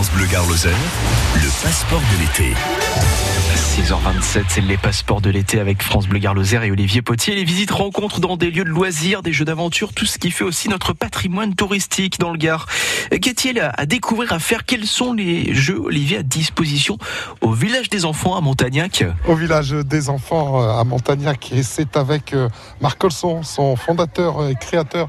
France Bleu Gare le passeport de l'été. 6h27, c'est les passeports de l'été avec France Bleu Gare et Olivier Potier. Les visites rencontres dans des lieux de loisirs, des jeux d'aventure, tout ce qui fait aussi notre patrimoine touristique dans le Gard. Qu'est-il à découvrir, à faire? Quels sont les jeux, Olivier, à disposition au village des enfants à Montagnac? Au village des enfants euh, à Montagnac, et c'est avec euh, Marc Colson, son fondateur et créateur,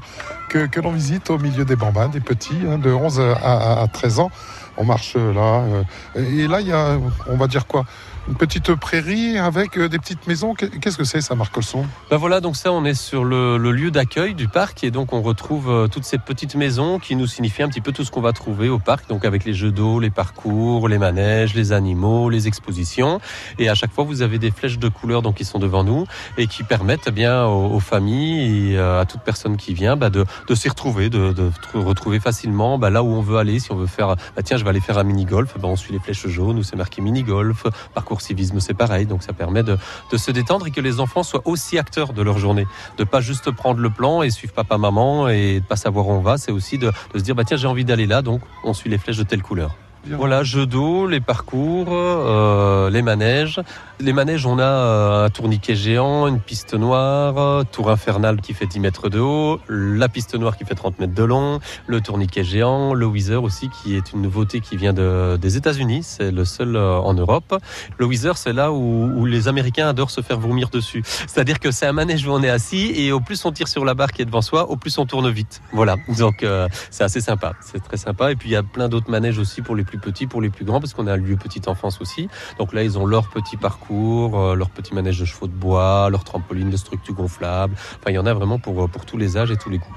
que, que l'on visite au milieu des bambins, des petits, hein, de 11 à, à 13 ans. On marche là, euh, et là, il y a, on va dire quoi une petite prairie avec euh, des petites maisons. Qu'est-ce que c'est ça, Marc Colson? Ben voilà, donc ça, on est sur le, lieu d'accueil du parc et donc on retrouve euh, toutes ces petites maisons qui nous signifient un petit peu tout ce qu'on va trouver au parc, donc avec les jeux d'eau, les parcours, les manèges, les animaux, les expositions. Et à chaque fois, vous avez des flèches de couleurs donc qui sont devant nous et qui permettent eh bien aux, familles et euh, à toute personne qui vient bah, de, s'y retrouver, de, retrouver facilement bah, là où on veut aller. Si on veut faire, bah, tiens, je vais aller faire un mini golf, on suit les flèches jaunes où c'est marqué mini golf, parcours civisme, c'est pareil. Donc ça permet de, se détendre et que les enfants soient aussi acteurs de leur journée. De pas juste prendre le plan et suivre papa, maman et de pas savoir où on va. C'est aussi de, se dire, bah tiens, j'ai envie d'aller là, donc on suit les flèches de telle couleur. Voilà, jeux d'eau, les parcours, euh, les manèges. Les manèges, on a euh, un tourniquet géant, une piste noire, tour infernal qui fait 10 mètres de haut, la piste noire qui fait 30 mètres de long, le tourniquet géant, le Weezer aussi qui est une nouveauté qui vient de, des États-Unis, c'est le seul euh, en Europe. Le Weezer, c'est là où, les Américains adorent se faire vomir dessus. C'est-à-dire que c'est un manège où on est assis et au plus on tire sur la barre qui est devant soi, au plus on tourne vite. Voilà, donc c'est assez sympa, c'est très sympa. Et puis il y a plein d'autres manèges aussi pour les plus petits, pour les plus grands, parce qu'on a un lieu petite enfance aussi. Donc là, ils ont leur petit parcours, euh, leur petit manège de chevaux de bois, leur trampoline de structure gonflable. Enfin, il y en a vraiment pour, pour tous les âges et tous les goûts.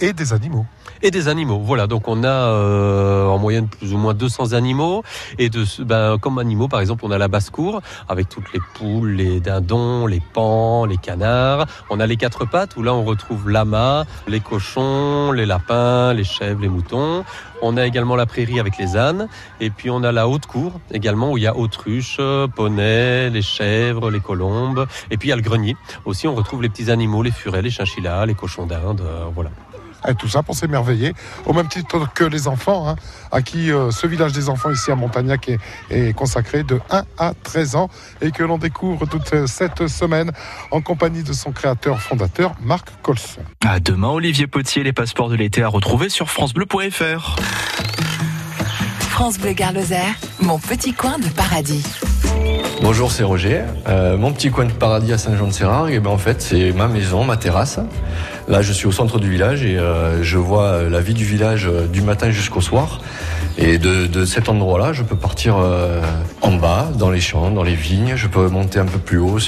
Et, des animaux. Et des animaux, voilà. Donc on a euh, en moyenne plus ou moins 200 animaux. Et de, ben, comme animaux, par exemple, on a la basse-cour avec toutes les poules, les dindons, les pans, les canards. On a les quatre pattes où là on retrouve l'amas, les cochons, les lapins, les chèvres, les moutons. On a également la prairie avec les ânes. Et puis on a la haute cour également où il y a autruche, poney, les chèvres, les colombes. Et puis il y a le grenier. Aussi on retrouve les petits animaux, les furets, les chinchillas, les cochons d'Inde. Euh, voilà. Et tout ça pour s'émerveiller, au même titre que les enfants, hein, à qui euh, ce village des enfants ici à Montagnac est, consacré de 1 à 13 ans et que l'on découvre toute cette semaine en compagnie de son créateur fondateur, Marc Colson. À demain, Olivier Potier, les passeports de l'été à retrouver sur FranceBleu.fr. France Bleu Garloser, mon petit coin de paradis. Bonjour, c'est Roger. Euh, mon petit coin de paradis à Saint-Jean-de-Serrard, et eh ben en fait, c'est ma maison, ma terrasse. Là, je suis au centre du village et euh, je vois la vie du village euh, du matin jusqu'au soir. Et de cet endroit-là, je peux partir en bas, dans les champs, dans les vignes. Je peux monter un peu plus haut